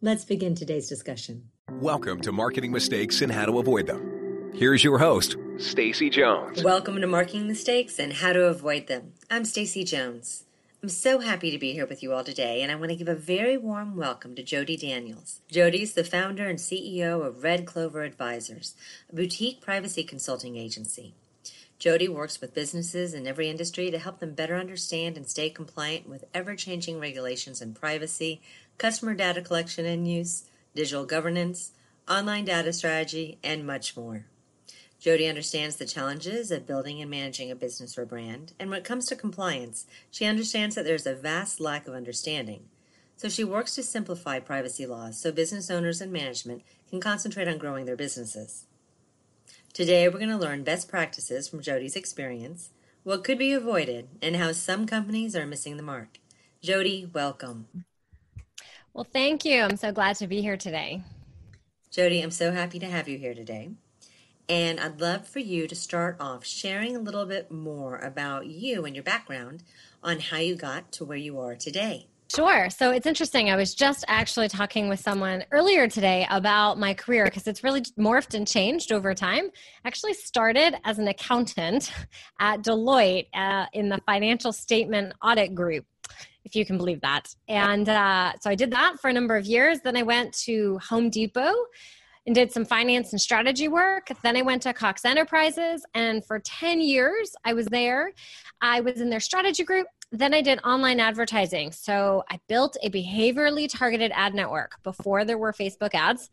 Let's begin today's discussion. Welcome to Marketing Mistakes and How to Avoid Them. Here's your host, Stacy Jones. Welcome to Marketing Mistakes and How to Avoid Them. I'm Stacy Jones. I'm so happy to be here with you all today, and I want to give a very warm welcome to Jody Daniels. Jody's the founder and CEO of Red Clover Advisors, a boutique privacy consulting agency. Jody works with businesses in every industry to help them better understand and stay compliant with ever changing regulations in privacy, customer data collection and use, digital governance, online data strategy, and much more. Jody understands the challenges of building and managing a business or brand, and when it comes to compliance, she understands that there's a vast lack of understanding. So she works to simplify privacy laws so business owners and management can concentrate on growing their businesses. Today, we're going to learn best practices from Jody's experience, what could be avoided, and how some companies are missing the mark. Jody, welcome. Well, thank you. I'm so glad to be here today. Jody, I'm so happy to have you here today. And I'd love for you to start off sharing a little bit more about you and your background on how you got to where you are today. Sure. So it's interesting. I was just actually talking with someone earlier today about my career because it's really morphed and changed over time. I actually started as an accountant at Deloitte uh, in the financial statement audit group if you can believe that. And uh, so I did that for a number of years. Then I went to Home Depot and did some finance and strategy work. Then I went to Cox Enterprises, and for 10 years I was there. I was in their strategy group. Then I did online advertising. So I built a behaviorally targeted ad network before there were Facebook ads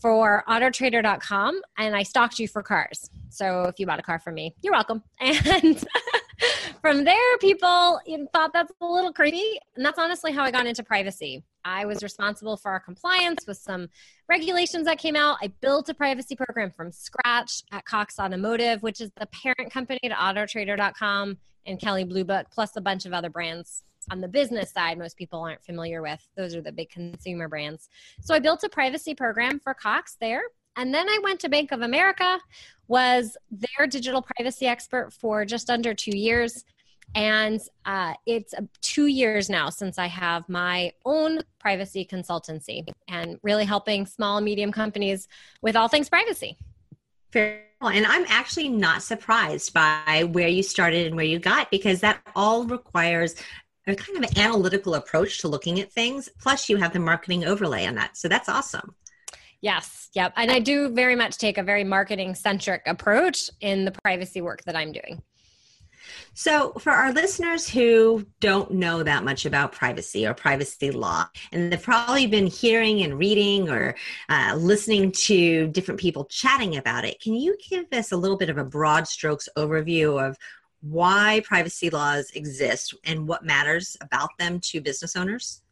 for autotrader.com and I stalked you for cars. So if you bought a car from me, you're welcome. And from there, people thought that's a little creepy. And that's honestly how I got into privacy. I was responsible for our compliance with some regulations that came out. I built a privacy program from scratch at Cox Automotive, which is the parent company to Autotrader.com and Kelley Blue Book, plus a bunch of other brands on the business side most people aren't familiar with. Those are the big consumer brands. So I built a privacy program for Cox there. And then I went to Bank of America, was their digital privacy expert for just under two years. And uh, it's two years now since I have my own privacy consultancy and really helping small and medium companies with all things privacy. Well. And I'm actually not surprised by where you started and where you got because that all requires a kind of an analytical approach to looking at things. Plus, you have the marketing overlay on that. So that's awesome. Yes, yep. And I do very much take a very marketing centric approach in the privacy work that I'm doing. So, for our listeners who don't know that much about privacy or privacy law, and they've probably been hearing and reading or uh, listening to different people chatting about it, can you give us a little bit of a broad strokes overview of why privacy laws exist and what matters about them to business owners?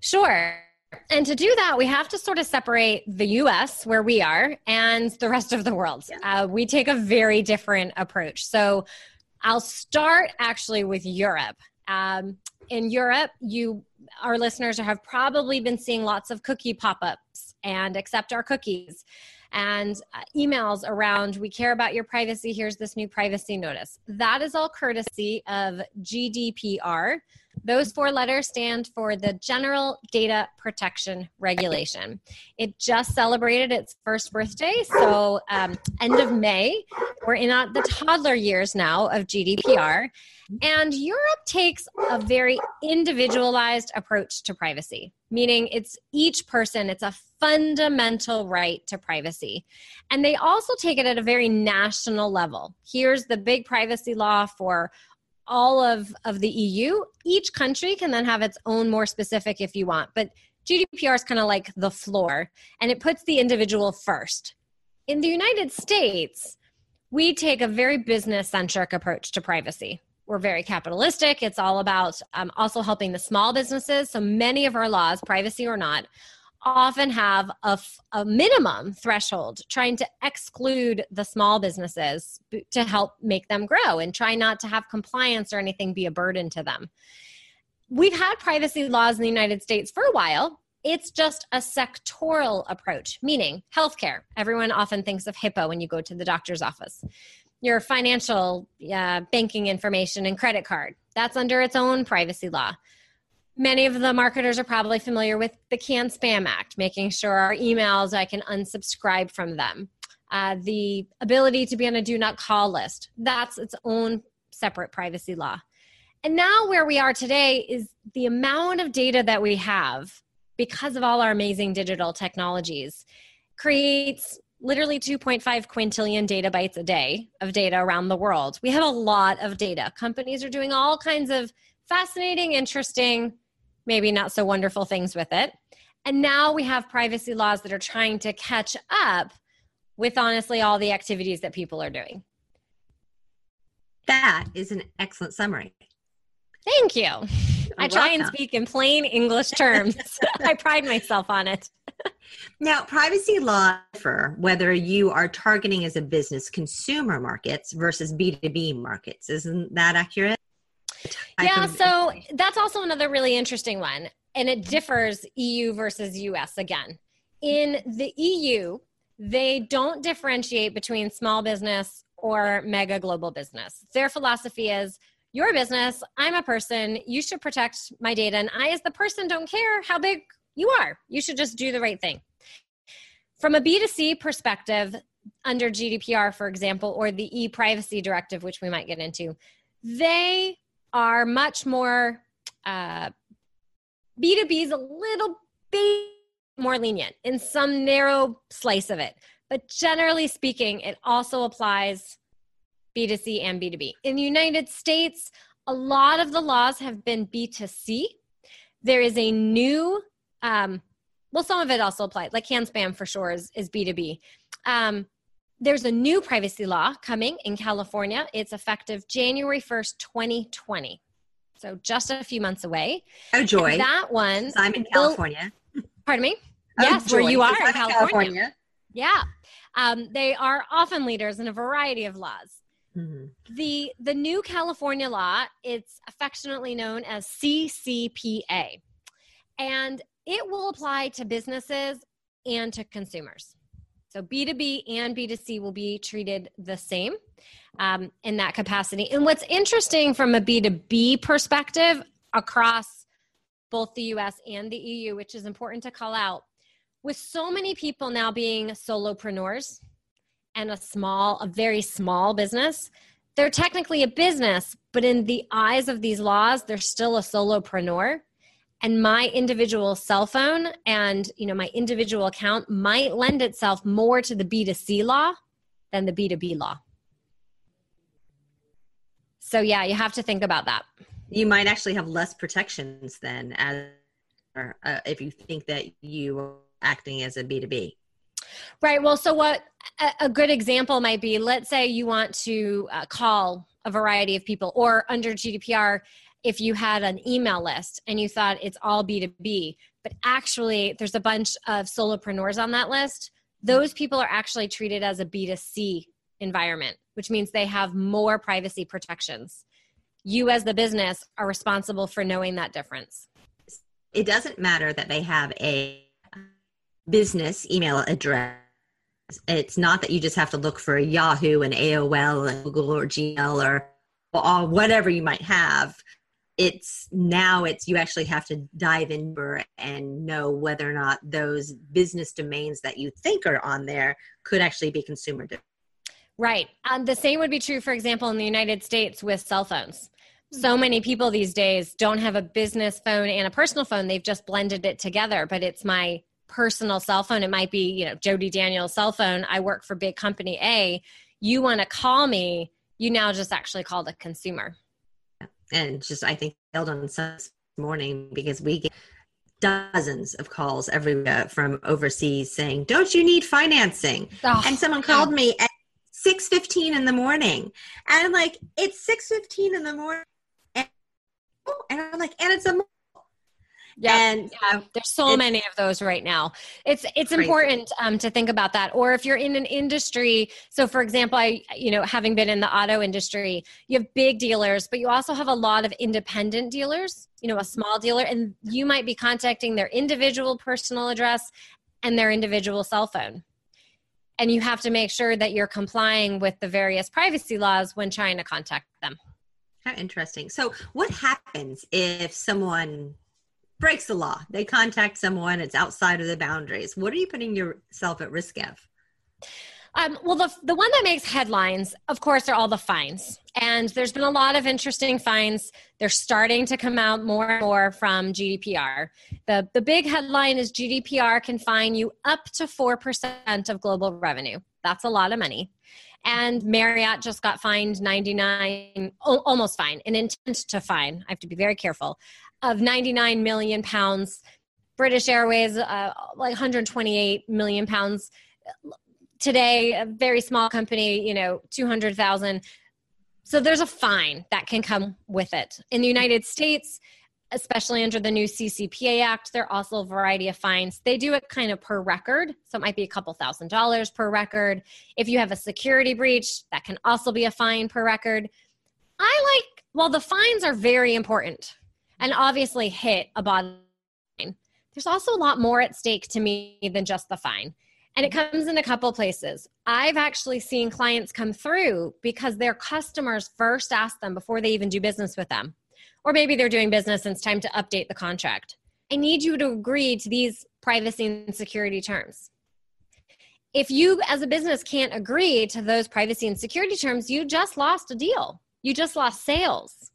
Sure. And to do that, we have to sort of separate the US, where we are, and the rest of the world. Uh, we take a very different approach. So I'll start actually with Europe. Um, in Europe, you our listeners have probably been seeing lots of cookie pop-ups and accept our cookies and uh, emails around we care about your privacy here's this new privacy notice that is all courtesy of gdpr those four letters stand for the General Data Protection Regulation. It just celebrated its first birthday, so um, end of May. We're in the toddler years now of GDPR. And Europe takes a very individualized approach to privacy, meaning it's each person, it's a fundamental right to privacy. And they also take it at a very national level. Here's the big privacy law for all of, of the EU. Each country can then have its own more specific if you want, but GDPR is kind of like the floor and it puts the individual first. In the United States, we take a very business centric approach to privacy. We're very capitalistic. It's all about um, also helping the small businesses. So many of our laws, privacy or not, often have a, a minimum threshold trying to exclude the small businesses to help make them grow and try not to have compliance or anything be a burden to them. We've had privacy laws in the United States for a while. It's just a sectoral approach, meaning healthcare. Everyone often thinks of HIPAA when you go to the doctor's office. Your financial uh, banking information and credit card, that's under its own privacy law many of the marketers are probably familiar with the CAN Spam Act, making sure our emails, I can unsubscribe from them. Uh, the ability to be on a do not call list, that's its own separate privacy law. And now, where we are today is the amount of data that we have because of all our amazing digital technologies creates literally 2.5 quintillion data bytes a day of data around the world. We have a lot of data. Companies are doing all kinds of fascinating, interesting, maybe not so wonderful things with it. And now we have privacy laws that are trying to catch up with honestly all the activities that people are doing. That is an excellent summary. Thank you. I try and speak in plain English terms. I pride myself on it. now, privacy law for whether you are targeting as a business consumer markets versus B2B markets. Isn't that accurate? Yeah, so that's also another really interesting one. And it differs EU versus US again. In the EU, they don't differentiate between small business or mega global business. Their philosophy is your business, I'm a person, you should protect my data. And I, as the person, don't care how big you are. You should just do the right thing. From a B2C perspective, under GDPR, for example, or the e privacy directive, which we might get into, they are much more uh, B2B is a little bit more lenient in some narrow slice of it. But generally speaking, it also applies B2C and B2B. In the United States, a lot of the laws have been B2C. There is a new, um, well, some of it also applies, like CAN Spam for sure is, is B2B. Um, there's a new privacy law coming in California. It's effective January 1st, 2020. So just a few months away. Oh, joy. And that one. I'm in California. Pardon me? Oh, yes, joy. where you are in California. California. Yeah. Um, they are often leaders in a variety of laws. Mm-hmm. The the new California law, it's affectionately known as CCPA. And it will apply to businesses and to consumers. So B2B and B2C will be treated the same um, in that capacity. And what's interesting from a B2B perspective across both the US and the EU, which is important to call out, with so many people now being solopreneurs and a small, a very small business, they're technically a business, but in the eyes of these laws, they're still a solopreneur and my individual cell phone and you know my individual account might lend itself more to the b2c law than the b2b law. So yeah you have to think about that. You might actually have less protections then as uh, if you think that you are acting as a b2b right. Well so what a, good example might be let's say you want to uh, call a variety of people or under gdpr if you had an email list and you thought it's all B2B, but actually there's a bunch of solopreneurs on that list, those people are actually treated as a B2C environment, which means they have more privacy protections. You, as the business, are responsible for knowing that difference. It doesn't matter that they have a business email address. It's not that you just have to look for Yahoo and AOL and Google or Gmail or, or whatever you might have it's now it's you actually have to dive in and know whether or not those business domains that you think are on there could actually be consumer domains. Right. Um, the same would be true, for example, in the United States with cell phones. So many people these days don't have a business phone and a personal phone. They've just blended it together, but it's my personal cell phone. It might be, you know, Jody Daniels' cell phone. I work for big company A. You want to call me, you now just actually call the consumer and just I think failed on this morning because we get dozens of calls every uh, from overseas saying, "Don't you need financing?" Oh, and someone called me at six fifteen in the morning, and I'm like, "It's six fifteen in the morning," and, and I'm like, "And it's a." Yeah, and yeah, there's so many of those right now. It's it's crazy. important um, to think about that. Or if you're in an industry, so for example, I you know having been in the auto industry, you have big dealers, but you also have a lot of independent dealers. You know, a small dealer, and you might be contacting their individual personal address and their individual cell phone. And you have to make sure that you're complying with the various privacy laws when trying to contact them. How interesting. So, what happens if someone breaks the law? They contact someone, it's outside of the boundaries. What are you putting yourself at risk of? Um, well, the, the one that makes headlines, of course, are all the fines. And there's been a lot of interesting fines. They're starting to come out more and more from GDPR. The, the big headline is GDPR can fine you up to 4% of global revenue. That's a lot of money. And Marriott just got fined 99, almost fine, an intent to fine. I have to be very careful of 99 million pounds. British Airways, uh, like 128 million pounds. Today, a very small company, you know, 200,000. So there's a fine that can come with it. In the United States, especially under the new CCPA Act, there are also a variety of fines. They do it kind of per record, so it might be a couple thousand dollars per record. If you have a security breach, that can also be a fine per record. I like, well, the fines are very important and obviously hit a bottom line. There's also a lot more at stake to me than just the fine. And it comes in a couple places. I've actually seen clients come through because their customers first ask them before they even do business with them or maybe they're doing business and it's time to update the contract. I need you to agree to these privacy and security terms. If you, as a business, can't agree to those privacy and security terms, you just lost a deal. You just lost sales.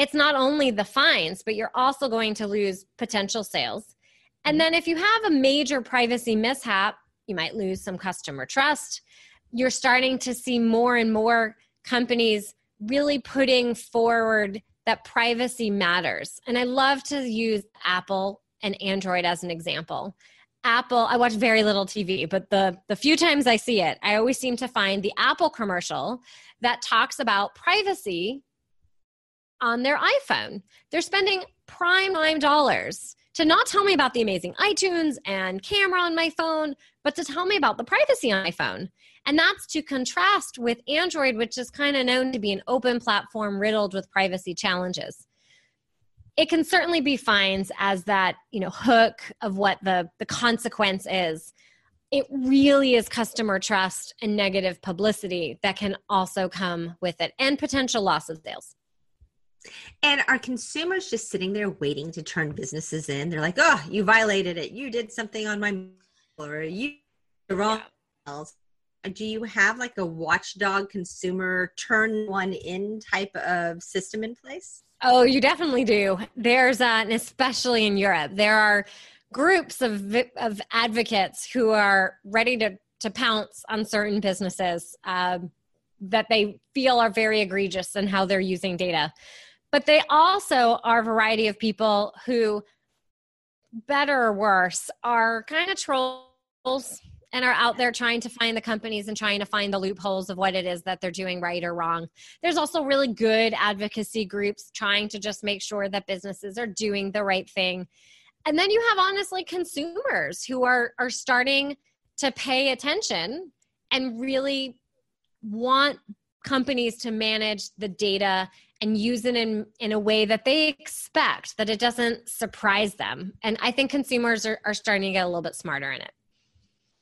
It's not only the fines, but you're also going to lose potential sales. And mm-hmm. then if you have a major privacy mishap, you might lose some customer trust. You're starting to see more and more companies really putting forward that privacy matters. And I love to use Apple and Android as an example. Apple, I watch very little TV, but the the few times I see it, I always seem to find the Apple commercial that talks about privacy on their iPhone. They're spending prime time dollars to not tell me about the amazing iTunes and camera on my phone, but to tell me about the privacy on my phone. And that's to contrast with Android, which is kind of known to be an open platform riddled with privacy challenges. It can certainly be fines as that, you know, hook of what the, the consequence is. It really is customer trust and negative publicity that can also come with it and potential loss of sales. And are consumers just sitting there waiting to turn businesses in? They're like, oh, you violated it. You did something on my or you wrong. Yeah do you have like a watchdog consumer turn one in type of system in place? Oh, you definitely do. There's, uh, and especially in Europe, there are groups of of advocates who are ready to to pounce on certain businesses um, that they feel are very egregious in how they're using data. But they also are a variety of people who, better or worse, are kind of trolls and are out there trying to find the companies and trying to find the loopholes of what it is that they're doing right or wrong. There's also really good advocacy groups trying to just make sure that businesses are doing the right thing. And then you have honestly consumers who are are starting to pay attention and really want companies to manage the data and use it in, in a way that they expect that it doesn't surprise them. And i think consumers are, are starting to get a little bit smarter in it.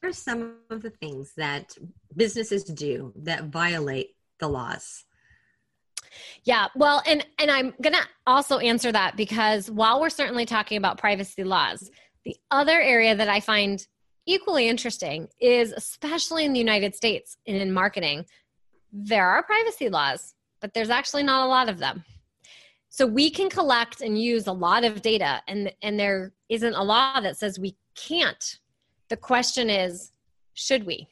What are some of the things that businesses do that violate the laws? Yeah, well, and and I'm going to also answer that because while we're certainly talking about privacy laws, the other area that I find equally interesting is especially in the United States and in marketing, there are privacy laws, but there's actually not a lot of them. So we can collect and use a lot of data and and there isn't a law that says we can't the question is, should we?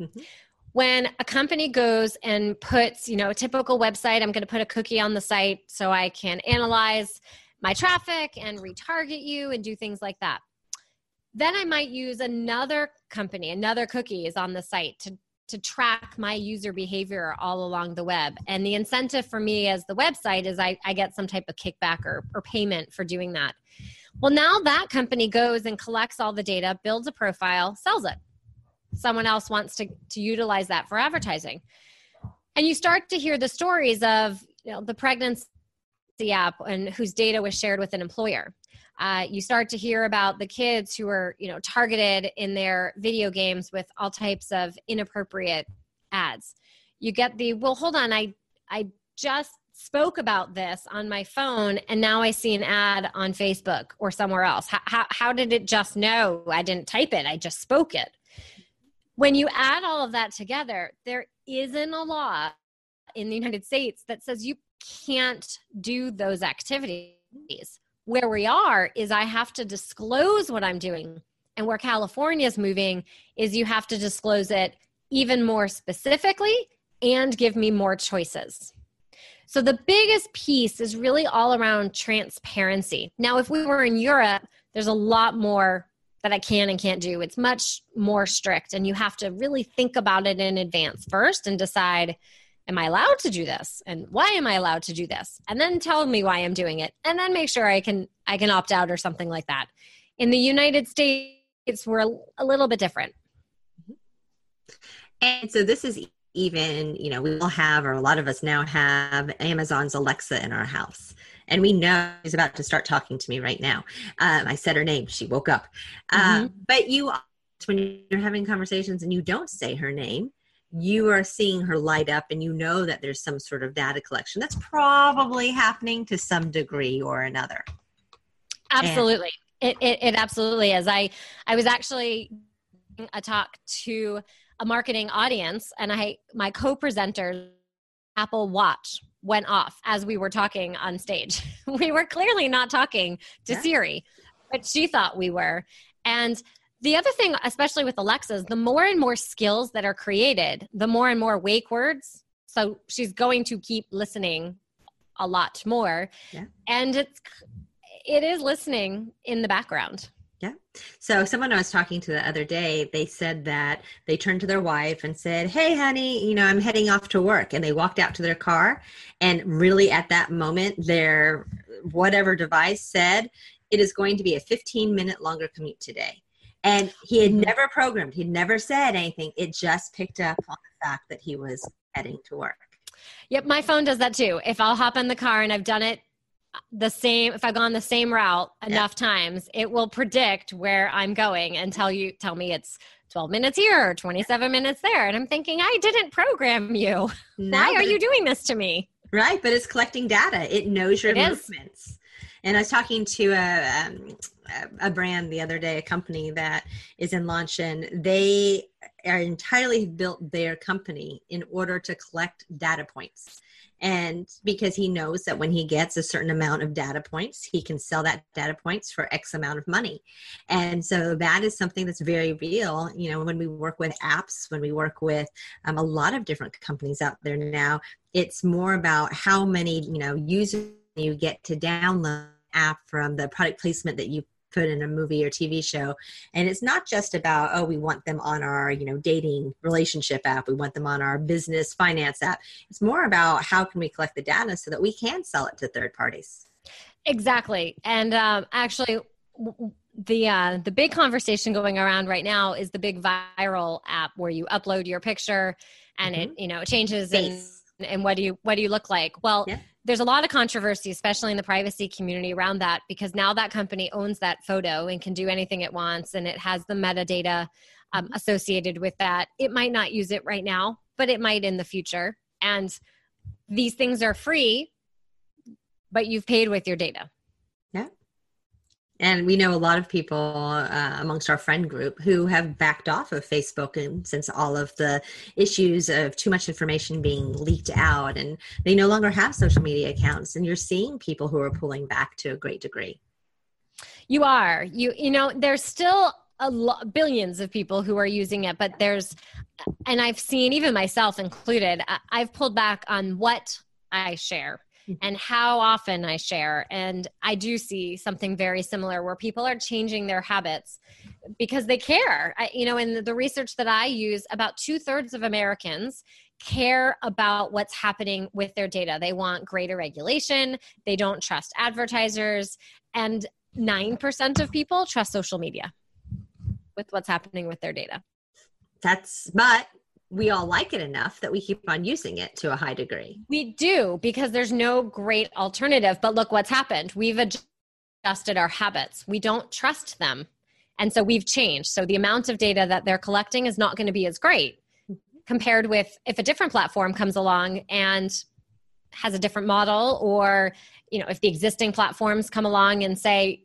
Mm-hmm. When a company goes and puts, you know, a typical website, I'm going to put a cookie on the site so I can analyze my traffic and retarget you and do things like that. Then I might use another company, another cookie is on the site to to track my user behavior all along the web. And the incentive for me as the website is I, I get some type of kickback or, or payment for doing that. Well, now that company goes and collects all the data, builds a profile, sells it. Someone else wants to, to utilize that for advertising. And you start to hear the stories of you know, the pregnancy app and whose data was shared with an employer. Uh, you start to hear about the kids who are you know targeted in their video games with all types of inappropriate ads. You get the well hold on i i just spoke about this on my phone and now i see an ad on facebook or somewhere else. How, how, how did it just know? I didn't type it i just spoke it. When you add all of that together there isn't a law in the united states that says you can't do those activities where we are is I have to disclose what I'm doing. And where California is moving is you have to disclose it even more specifically and give me more choices. So the biggest piece is really all around transparency. Now, if we were in Europe, there's a lot more that I can and can't do. It's much more strict, and you have to really think about it in advance first and decide am I allowed to do this? And why am I allowed to do this? And then tell me why I'm doing it. And then make sure I can I can opt out or something like that. In the United States, we're a, a little bit different. And so this is even, you know, we all have, or a lot of us now have Amazon's Alexa in our house. And we know she's about to start talking to me right now. Um, I said her name. She woke up. Mm-hmm. Um, but you, when you're having conversations and you don't say her name, you are seeing her light up and you know that there's some sort of data collection. That's probably happening to some degree or another. Absolutely. It, it, it absolutely is. I i was actually a talk to a marketing audience and i my co-presenter apple watch went off as we were talking on stage. We were clearly not talking to yeah. siri but she thought we were. And the other thing, especially with Alexa's, the more and more skills that are created, the more and more wake words. So she's going to keep listening a lot more. Yeah. And it's it is listening in the background. Yeah. So someone I was talking to the other day, they said that they turned to their wife and said, "Hey, honey, you know, I'm heading off to work." And they walked out to their car, and really at that moment, their whatever device said, "It is going to be a 15 minute longer commute today." And he had mm-hmm. never programmed, he'd never said anything. It just picked up on the fact that he was heading to work. Yep, my phone does that too. If I'll hop in the car and I've done it the same if I've gone the same route enough yeah. times, it will predict where I'm going and tell you tell me it's 12 minutes here or 27 minutes there. And I'm thinking, I didn't program you. No, Why are you doing this to me? Right, but it's collecting data. It knows your it movements. Is. And I was talking to a, um, a brand the other day, a company that is in launch, and they are entirely built their company in order to collect data points. And because he knows that when he gets a certain amount of data points, he can sell that data points for X amount of money. And so that is something that's very real. You know, when we work with apps, when we work with um, a lot of different companies out there now, it's more about how many, you know, users you get to download app from the product placement that you put in a movie or TV show. And it's not just about, oh, we want them on our, you know, dating relationship app. We want them on our business finance app. It's more about how can we collect the data so that we can sell it to third parties. Exactly. And um, actually, the uh, the big conversation going around right now is the big viral app where you upload your picture and mm-hmm. it you know it changes and, and what do you what do you look like well yeah there's a lot of controversy, especially in the privacy community around that, because now that company owns that photo and can do anything it wants, and it has the metadata um, associated with that. It might not use it right now, but it might in the future. And these things are free, but you've paid with your data. And we know a lot of people uh, amongst our friend group who have backed off of Facebook and since all of the issues of too much information being leaked out, and they no longer have social media accounts. And you're seeing people who are pulling back to a great degree. You are. You you know, there's still a lot, billions of people who are using it, but there's, and I've seen even myself included. I've pulled back on what I share Mm-hmm. and how often I share. And I do see something very similar where people are changing their habits because they care. I, you know, in the research that I use, about two thirds of Americans care about what's happening with their data. They want greater regulation, they don't trust advertisers. And 9% of people trust social media with what's happening with their data. That's, but we all like it enough that we keep on using it to a high degree. We do because there's no great alternative. But look what's happened. We've adjusted our habits. We don't trust them. And so we've changed. So the amount of data that they're collecting is not going to be as great mm-hmm. compared with if a different platform comes along and has a different model or you know if the existing platforms come along and say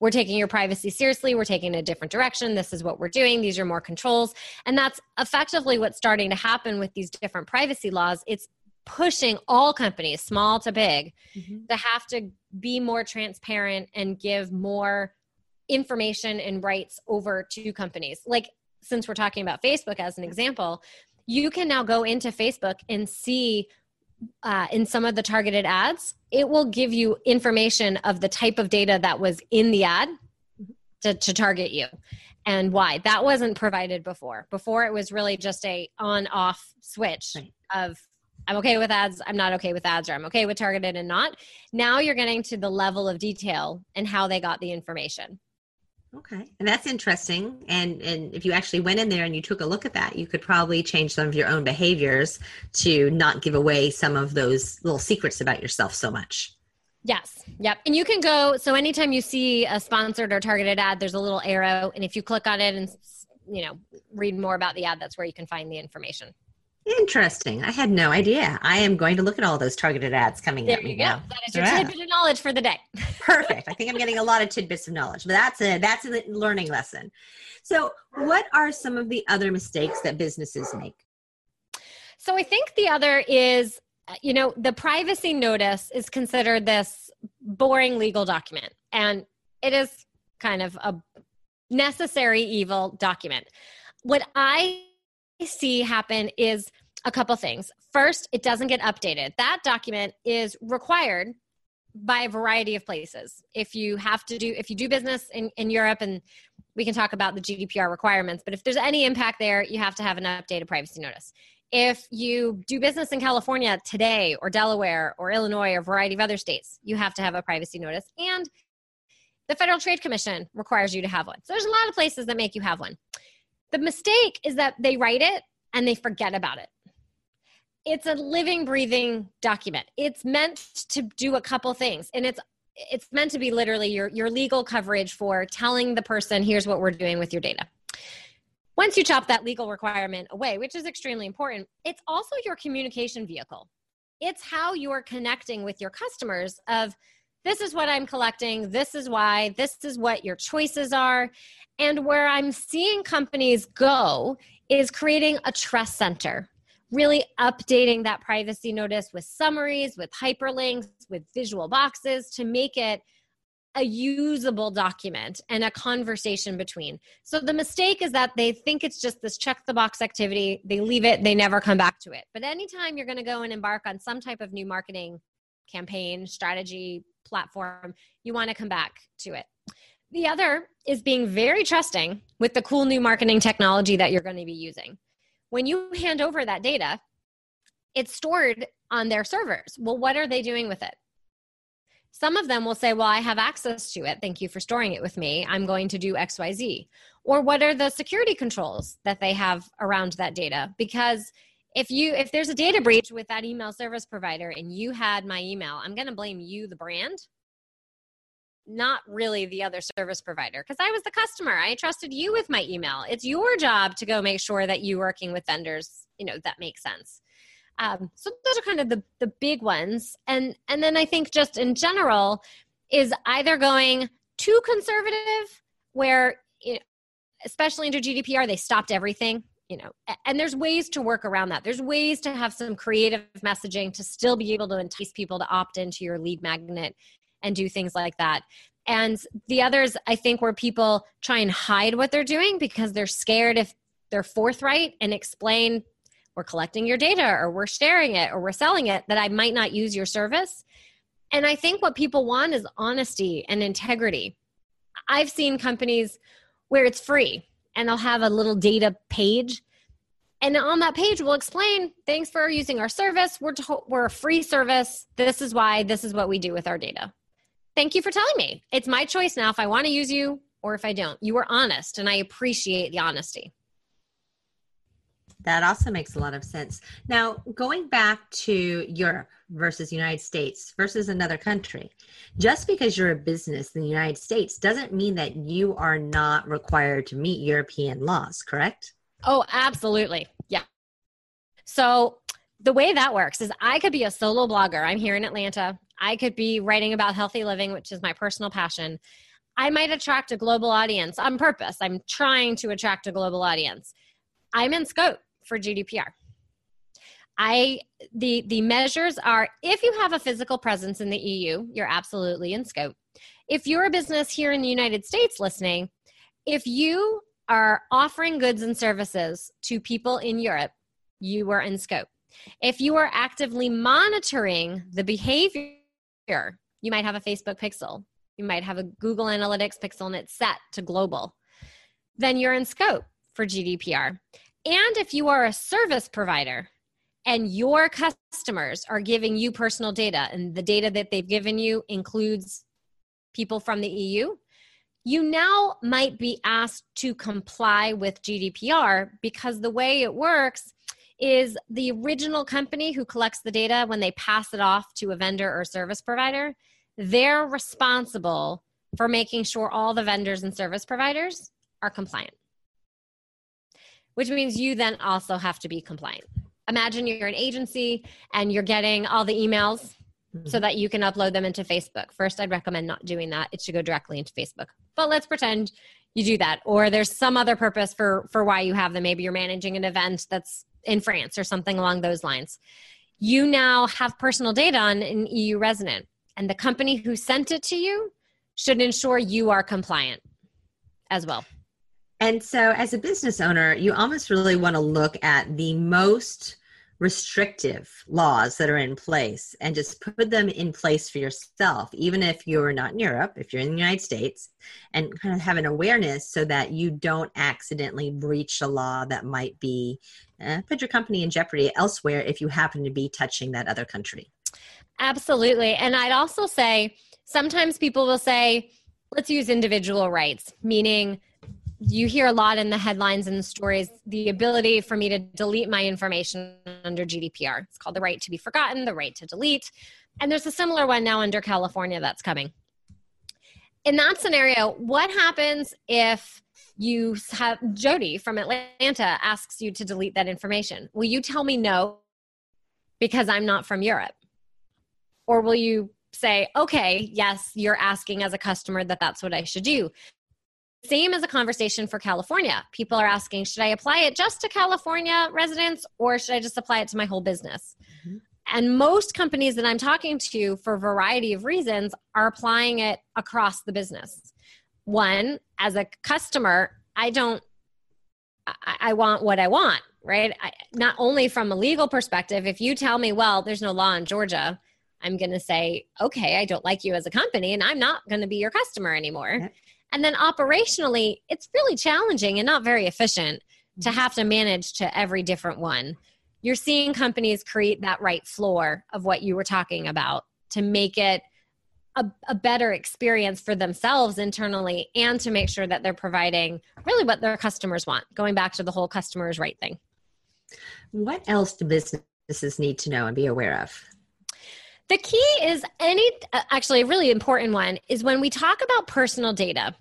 we're taking your privacy seriously. We're taking a different direction. This is what we're doing. These are more controls. And that's effectively what's starting to happen with these different privacy laws. It's pushing all companies small to big mm-hmm. to have to be more transparent and give more information and rights over to companies. Like since we're talking about facebook as an example you can now go into facebook and see uh, in some of the targeted ads, it will give you information of the type of data that was in the ad to, to target you and why. That wasn't provided before. Before it was really just a on off switch right. of I'm okay with ads, I'm not okay with ads, or I'm okay with targeted and not. Now you're getting to the level of detail and how they got the information. Okay. And that's interesting. And and if you actually went in there and you took a look at that, you could probably change some of your own behaviors to not give away some of those little secrets about yourself so much. Yes. Yep. And you can go so anytime you see a sponsored or targeted ad, there's a little arrow and if you click on it and you know, read more about the ad, that's where you can find the information. Interesting. I had no idea. I am going to look at all those targeted ads coming there at me you go. now. That is your yeah. tidbit of knowledge for the day. Perfect. I think I'm getting a lot of tidbits of knowledge, but that's a that's a learning lesson. So, what are some of the other mistakes that businesses make? So, I think the other is, uh, you know, the privacy notice is considered this boring legal document, and it is kind of a necessary evil document. What I see happen is a couple things. First, it doesn't get updated. That document is required by a variety of places. If you have to do, if you do business in, in Europe, and we can talk about the GDPR requirements, but if there's any impact there, you have to have an updated privacy notice. If you do business in California today, or Delaware, or Illinois, or a variety of other states, you have to have a privacy notice. And the Federal Trade Commission requires you to have one. So there's a lot of places that make you have one. The mistake is that they write it and they forget about it. It's a living, breathing document. It's meant to do a couple things, and it's it's meant to be literally your your legal coverage for telling the person, "Here's what we're doing with your data." Once you chop that legal requirement away, which is extremely important, it's also your communication vehicle. It's how you're connecting with your customers of this is what I'm collecting, this is why, this is what your choices are. And where I'm seeing companies go is creating a trust center, really updating that privacy notice with summaries, with hyperlinks, with visual boxes to make it a usable document and a conversation between. So the mistake is that they think it's just this check the box activity, they leave it, they never come back to it. But anytime you're going to go and embark on some type of new marketing campaign, strategy, platform, you want to come back to it. The other is being very trusting with the cool new marketing technology that you're going to be using. When you hand over that data, it's stored on their servers. Well, what are they doing with it? Some of them will say, Well, I have access to it. Thank you for storing it with me. I'm going to do XYZ. Or what are the security controls that they have around that data? Because if you if there's a data breach with that email service provider and you had my email i'm going to blame you the brand not really the other service provider because i was the customer. I trusted you with my email. It's your job to go make sure that you're working with vendors you know that makes sense. Um, so those are kind of the the big ones. And and then i think just in general is either going too conservative where know, especially under gdpr they stopped everything you know and there's ways to work around that. There's ways to have some creative messaging to still be able to entice people to opt into your lead magnet and do things like that. And the others i think where people try and hide what they're doing because they're scared if they're forthright and explain we're collecting your data or we're sharing it or we're selling it that i might not use your service. And i think what people want is honesty and integrity. I've seen companies where it's free and they'll have a little data page. And on that page, we'll explain thanks for using our service. We're, to- we're a free service. This is why, this is what we do with our data. thank you for telling me. It's my choice now if I want to use you or if I don't. You were honest, and I appreciate the honesty. That also makes a lot of sense. Now, going back to Europe versus United States versus another country, just because you're a business in the United States doesn't mean that you are not required to meet European laws, correct? Oh, absolutely. Yeah. So, the way that works is I could be a solo blogger. I'm here in Atlanta. I could be writing about healthy living, which is my personal passion. I might attract a global audience on purpose. I'm trying to attract a global audience. I'm in scope for GDPR. I the the measures are if you have a physical presence in the EU, you're absolutely in scope. If you're a business here in the United States listening, if you are offering goods and services to people in Europe, you are in scope. If you are actively monitoring the behavior, you might have a Facebook pixel, you might have a Google Analytics pixel and it's set to global, then you're in scope for GDPR. And if you are a service provider and your customers are giving you personal data and the data that they've given you includes people from the EU, you now might be asked to comply with GDPR because the way it works is the original company who collects the data when they pass it off to a vendor or service provider, they're responsible for making sure all the vendors and service providers are compliant which means you then also have to be compliant. Imagine you're an agency and you're getting all the emails mm-hmm. so that you can upload them into Facebook. First, I'd recommend not doing that. It should go directly into Facebook. But let's pretend you do that or there's some other purpose for for why you have them. Maybe you're managing an event that's in France or something along those lines. You now have personal data on an EU resident and the company who sent it to you should ensure you are compliant as well. And so, as a business owner, you almost really want to look at the most restrictive laws that are in place and just put them in place for yourself, even if you're not in Europe, if you're in the United States, and kind of have an awareness so that you don't accidentally breach a law that might be uh, put your company in jeopardy elsewhere if you happen to be touching that other country. Absolutely. And I'd also say sometimes people will say, let's use individual rights, meaning you hear a lot in the headlines and the stories the ability for me to delete my information under GDPR. It's called the right to be forgotten, the right to delete. And there's a similar one now under California that's coming. In that scenario, what happens if you have Jody from Atlanta asks you to delete that information? Will you tell me no because I'm not from Europe? Or will you say, okay, yes, you're asking as a customer that that's what I should do? Same as a conversation for California. People are asking, should I apply it just to California residents or should I just apply it to my whole business? Mm-hmm. And most companies that I'm talking to for a variety of reasons are applying it across the business. One, as a customer, I don't, I, I want what I want, right? I, not only from a legal perspective, if you tell me, well, there's no law in Georgia, I'm going to say, okay, I don't like you as a company and I'm not going to be your customer anymore. Yep. And then operationally, it's really challenging and not very efficient to mm-hmm. have to manage to every different one. You're seeing companies create that right floor of what you were talking about to make it a, a, better experience for themselves internally and to make sure that they're providing really what their customers want, going back to the whole customers right thing. What else do businesses need to know and be aware of? The key is any, uh, actually, a really important one is when we talk about personal data,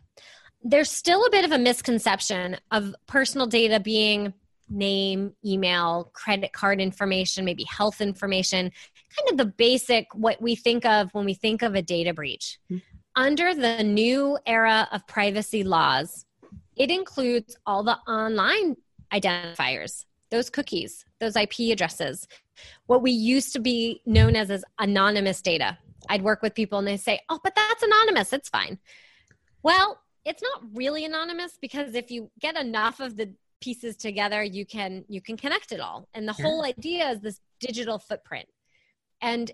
there's still a bit of a misconception of personal data being name, email, credit card information, maybe health information, kind of the basic what we think of when we think of a data breach. Mm-hmm. Under the new era of privacy laws, it includes all the online identifiers, those cookies, those IP addresses, what we used to be known as as anonymous data. I'd work with people and they say, "Oh, but that's anonymous. It's fine." Well, it's not really anonymous because if you get enough of the pieces together, you can you can connect it all. And the yeah. whole idea is this digital footprint. And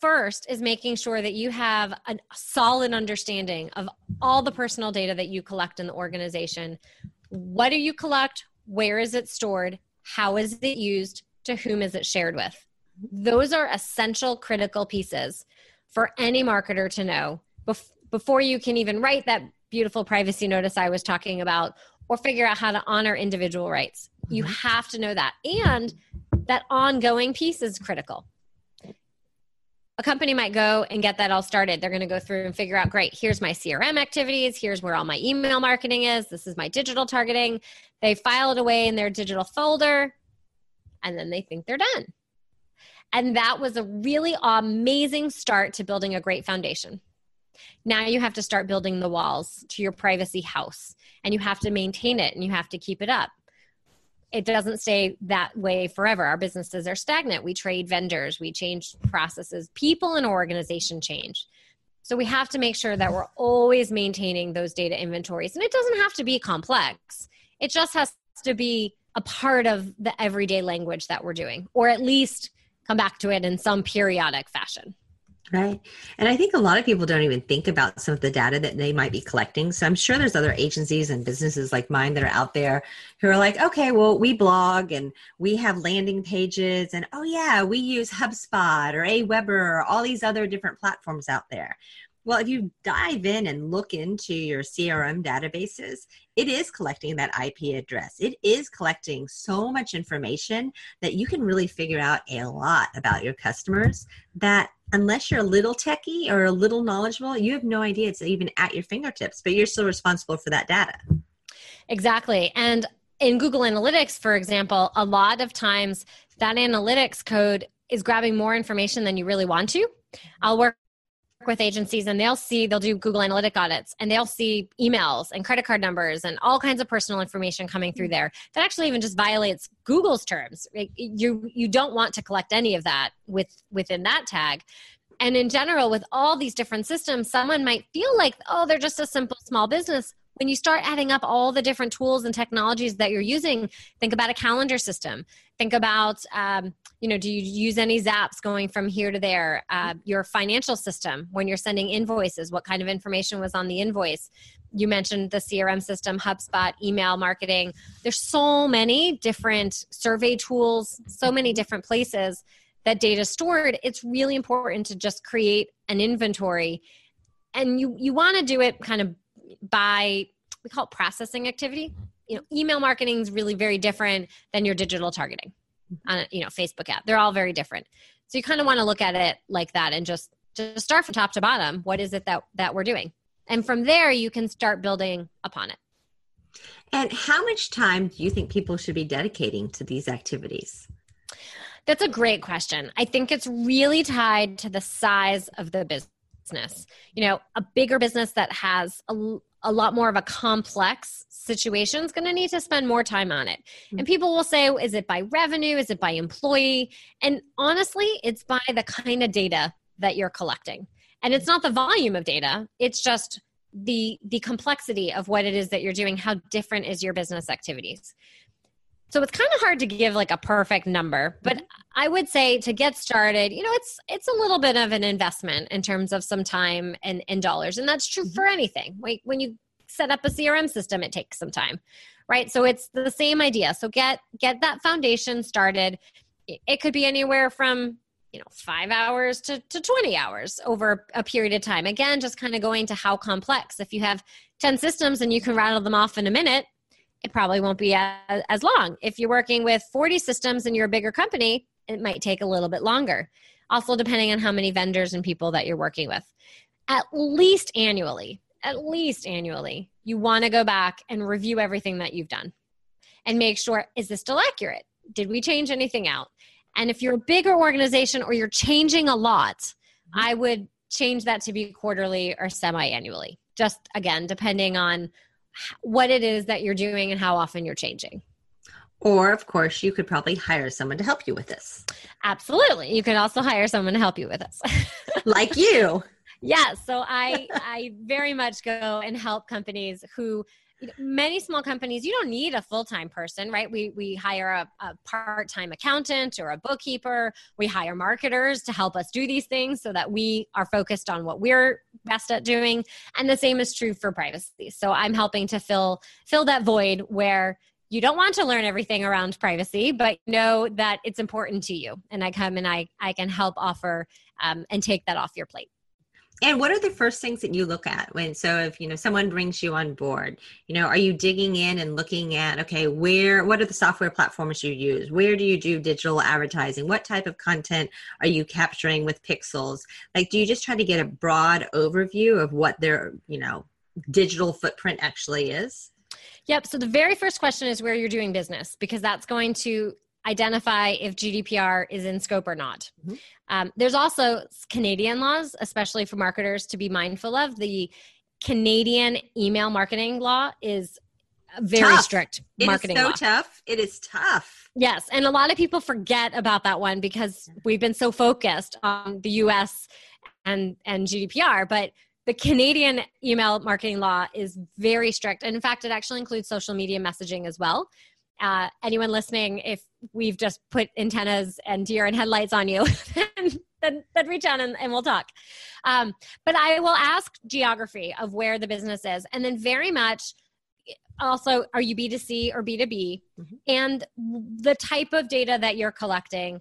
first is making sure that you have a solid understanding of all the personal data that you collect in the organization. What do you collect? Where is it stored? How is it used? to whom is it shared with? Those are essential critical pieces. for any marketer to know bef- before you can even write that beautiful privacy notice I was talking about or figure out how to honor individual rights. You Mhm. have to know that. And that ongoing piece is critical. A company might go and get that all started. They're going to go through and figure out great, here's my CRM activities, here's where all my email marketing is, this is my digital targeting. They file it away in their digital folder, and then they think they're done. And that was a really amazing start to building a great foundation. Now you have to start building the walls to your privacy house and you have to maintain it and you have to keep it up. It doesn't stay that way forever. Our businesses are stagnant. We trade vendors, we change processes, people and organization change. So we have to make sure that we're always maintaining those data inventories. And it doesn't have to be complex, it just has to be a part of the everyday language that we're doing, or at least come back to it in some periodic fashion. Right. And I think a lot of people don't even think about some of the data that they might be collecting. So I'm sure there's other agencies and businesses like mine that are out there who are like, okay, well, we blog and we have landing pages and oh yeah, we use HubSpot or Aweber or all these other different platforms out there. Well, if you dive in and look into your CRM databases, it is collecting that IP address. It is collecting so much information that you can really figure out a lot about your customers that unless you're a little techie or a little knowledgeable, you have no idea it's even at your fingertips, but you're still responsible for that data. Exactly. And in Google Analytics, for example, a lot of times that analytics code is grabbing more information than you really want to. I'll work with agencies and they'll see they'll do google analytic audits and they'll see emails and credit card numbers and all kinds of personal information coming through there that actually even just violates google's terms. You you don't want to collect any of that with within that tag. And in general with all these different systems someone might feel like oh they're just a simple small business when you start adding up all the different tools and technologies that you're using think about a calendar system. Think about um, you know do you use any zaps going from here to there? Uh, your financial system when you're sending invoices what kind of information was on the invoice? You mentioned the crm system hubspot email marketing. There's so many different survey tools so many different places that data stored. It's really important to just create an inventory. And you you want to do it kind of by we call it processing activity. You know email marketing is really very different than your digital targeting mm-hmm. on a, you know facebook app. They're all very different. So you kind of want to look at it like that and just just start from top to bottom. What is it that that we're doing? And from there you can start building upon it. And how much time do you think people should be dedicating to these activities? That's a great question. I think it's really tied to the size of the business you know a bigger business that has a, a lot more of a complex situation is going to need to spend more time on it. Mm-hmm. And people will say, is it by revenue? Is it by employee? And honestly, it's by the kind of data that you're collecting. And it's not the volume of data, it's just the the complexity of what it is that you're doing how different is your business activities so it's kind of hard to give like a perfect number but i would say to get started you know it's it's a little bit of an investment in terms of some time and, and dollars and that's true mm-hmm. for anything. Like when you set up a crm system it takes some time right? So it's the same idea. So get get that foundation started. It could be anywhere from you know five hours to, to 20 hours over a period of time. Again just kind of going to how complex. If you have 10 systems and you can rattle them off in a minute it probably won't be as, as long. If you're working with 40 systems and you're a bigger company, it might take a little bit longer. Also, depending on how many vendors and people that you're working with. At least annually, at least annually, you want to go back and review everything that you've done and make sure is this still accurate? Did we change anything out? And if you're a bigger organization or you're changing a lot, mm-hmm. I would change that to be quarterly or semi annually. Just again, depending on what it is that you're doing and how often you're changing. Or, of course, you could probably hire someone to help you with this. Absolutely. You could also hire someone to help you with this. like you. Yes. Yeah, so I I very much go and help companies who many small companies you don't need a full-time person right? We we hire a, a, part-time accountant or a bookkeeper. We hire marketers to help us do these things so that we are focused on what we're best at doing. And the same is true for privacy. So i'm helping to fill fill that void where you don't want to learn everything around privacy but know that it's important to you. And i come and i i can help offer um, and take that off your plate And what are the first things that you look at when so if you know someone brings you on board, you know, are you digging in and looking at okay, where what are the software platforms you use? Where do you do digital advertising? What type of content are you capturing with pixels? Like do you just try to get a broad overview of what their, you know, digital footprint actually is? Yep. So the very first question is where you're doing business because that's going to identify if GDPR is in scope or not. Mm-hmm. Um, there's also Canadian laws, especially for marketers to be mindful of. The Canadian email marketing law is very tough. strict marketing. Law. It is so law. tough. It is tough. Yes, and a lot of people forget about that one because we've been so focused on the U.S. and and GDPR, but the Canadian email marketing law is very strict. And in fact, it actually includes social media messaging as well uh, anyone listening, if we've just put antennas and deer and headlights on you, then, then, then, reach out and, and we'll talk. Um, but I will ask geography of where the business is, and then very much also are you B2C or B2B, mm-hmm. and the type of data that you're collecting,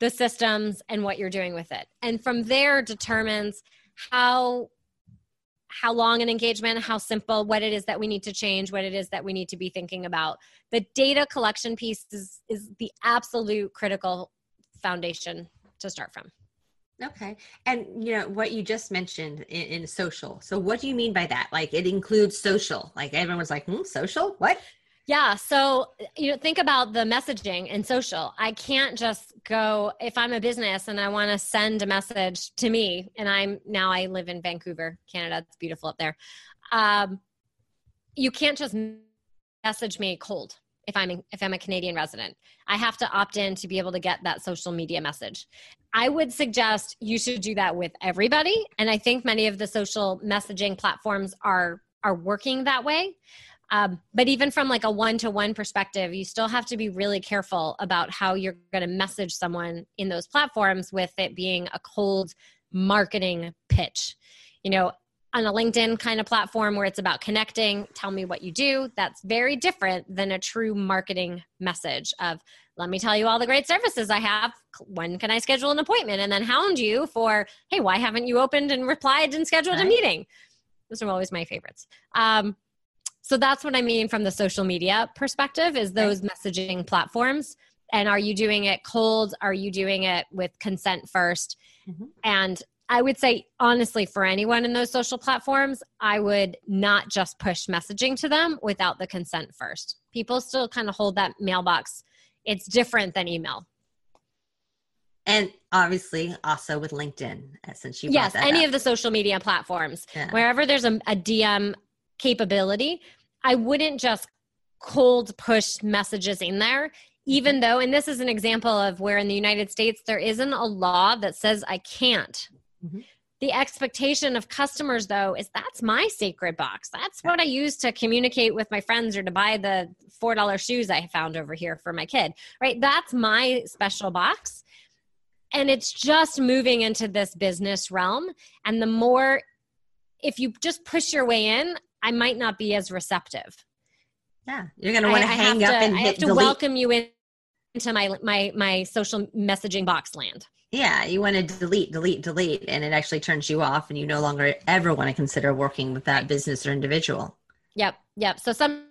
the systems, and what you're doing with it. And from there determines how how long an engagement, how simple, what it is that we need to change, what it is that we need to be thinking about. The data collection piece is, is the absolute critical foundation to start from. Okay. And you know what you just mentioned in, in, social. So what do you mean by that? Like it includes social. Like everyone's like, hmm, social? What? Yeah. So, you know, think about the messaging and social. I can't just go, if I'm a business and I want to send a message to me, and I'm now I live in Vancouver, Canada. It's beautiful up there. Um, you can't just message me cold if I'm if I'm a Canadian resident. I have to opt in to be able to get that social media message. I would suggest you should do that with everybody, and I think many of the social messaging platforms are are working that way. Um, but even from like a one-to-one perspective, you still have to be really careful about how you're going to message someone in those platforms with it being a cold marketing pitch. You know, on a LinkedIn kind of platform where it's about connecting, tell me what you do, that's very different than a true marketing message of, let me tell you all the great services I have. When can I schedule an appointment? And then hound you for, hey, why haven't you opened and replied and scheduled right. a meeting? Those are always my favorites. Um, so that's what I mean from the social media perspective is those right. messaging platforms. And are you doing it cold? Are you doing it with consent 1st mm-hmm. And I would say, honestly, for anyone in those social platforms, I would not just push messaging to them without the consent first. People still kind of hold that mailbox. It's different than email. And obviously, also with LinkedIn, since you yes, any up. of the social media platforms, yeah. wherever there's a, a DM capability, I wouldn't just cold push messages in there, even though, and this is an example of where in the United States there isn't a law that says I can't. Mm-hmm. The expectation of customers, though, is that's my sacred box. That's what I use to communicate with my friends or to buy the $4 shoes I found over here for my kid, right? That's my special box. And it's just moving into this business realm. And the more, if you just push your way in, I might not be as receptive. Yeah, you're going to want to hang up to, and I have to delete. welcome you in, into my my my social messaging box land. Yeah, you want to delete, delete, delete, and it actually turns you off, and you no longer ever want to consider working with that business or individual. Yep, yep. So some,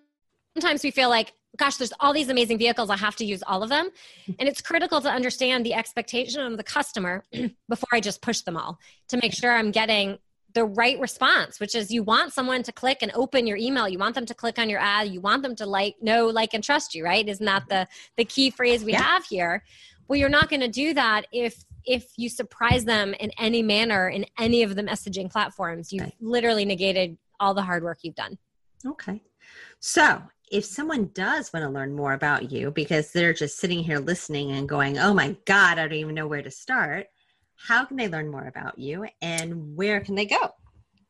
sometimes we feel like, gosh, there's all these amazing vehicles, I have to use all of them, and it's critical to understand the expectation of the customer before I just push them all to make sure I'm getting the right response, which is you want someone to click and open your email. You want them to click on your ad. You want them to like, know, like, and trust you, right? Isn't that mm-hmm. the the key phrase we yeah. have here? Well, you're not going to do that if if you surprise them in any manner in any of the messaging platforms. You've literally negated all the hard work you've done. Okay. So if someone does want to learn more about you because they're just sitting here listening and going, oh my God, I don't even know where to start how can they learn more about you and where can they go?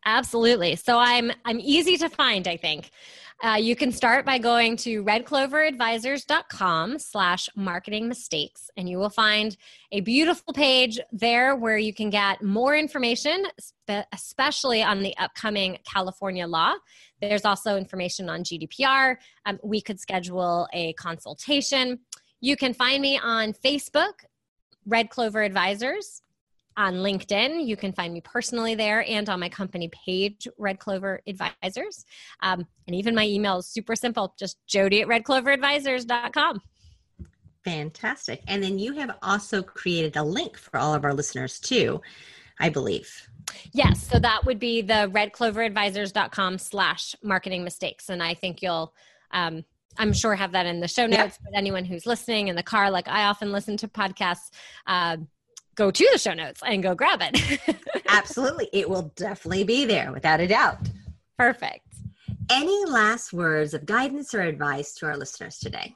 Absolutely. So I'm I'm easy to find, I think. Uh, you can start by going to redcloveradvisors.com slash marketing mistakes and you will find a beautiful page there where you can get more information especially on the upcoming california law there's also information on gdpr um, we could schedule a consultation you can find me on facebook red clover advisors on LinkedIn. You can find me personally there and on my company page, Red Clover Advisors. Um, and even my email is super simple, just jodi at redcloveradvisors.com. Fantastic. And then you have also created a link for all of our listeners too, I believe. Yes. So that would be the redcloveradvisors.com slash marketing mistakes. And I think you'll, um, I'm sure have that in the show notes, yeah. but anyone who's listening in the car, like I often listen to podcasts, uh, go to the show notes and go grab it. Absolutely. It will definitely be there without a doubt. Perfect. Any last words of guidance or advice to our listeners today?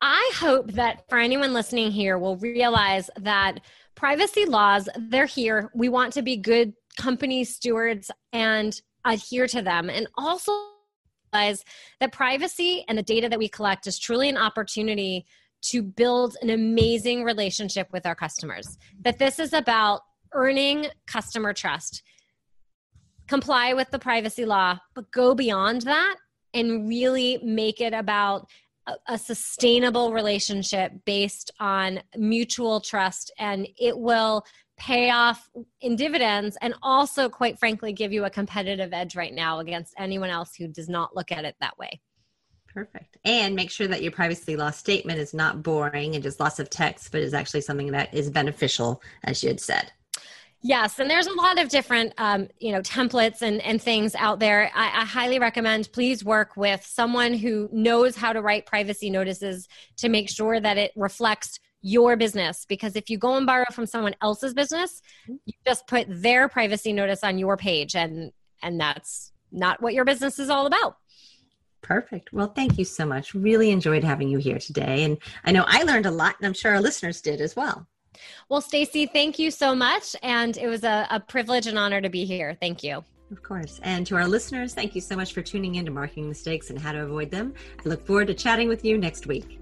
I hope that for anyone listening here will realize that privacy laws, they're here. We want to be good company stewards and adhere to them. And also realize that privacy and the data that we collect is truly an opportunity to build an amazing relationship with our customers. That this is about earning customer trust. Comply with the privacy law, but go beyond that and really make it about a, a sustainable relationship based on mutual trust and it will pay off in dividends and also quite frankly give you a competitive edge right now against anyone else who does not look at it that way perfect and make sure that your privacy law statement is not boring and just lots of text but is actually something that is beneficial as you had said Yes, and there's a lot of different, um, you know, templates and, and things out there. I, I, highly recommend please work with someone who knows how to write privacy notices to make sure that it reflects your business. Because if you go and borrow from someone else's business, you just put their privacy notice on your page, and and that's not what your business is all about. Perfect. Well, thank you so much. Really enjoyed having you here today, and I know I learned a lot, and I'm sure our listeners did as well. Well, Stacy, thank you so much. And it was a, a privilege and honor to be here. Thank you. Of course. And to our listeners, thank you so much for tuning in to Marketing Mistakes and How to Avoid Them. I look forward to chatting with you next week.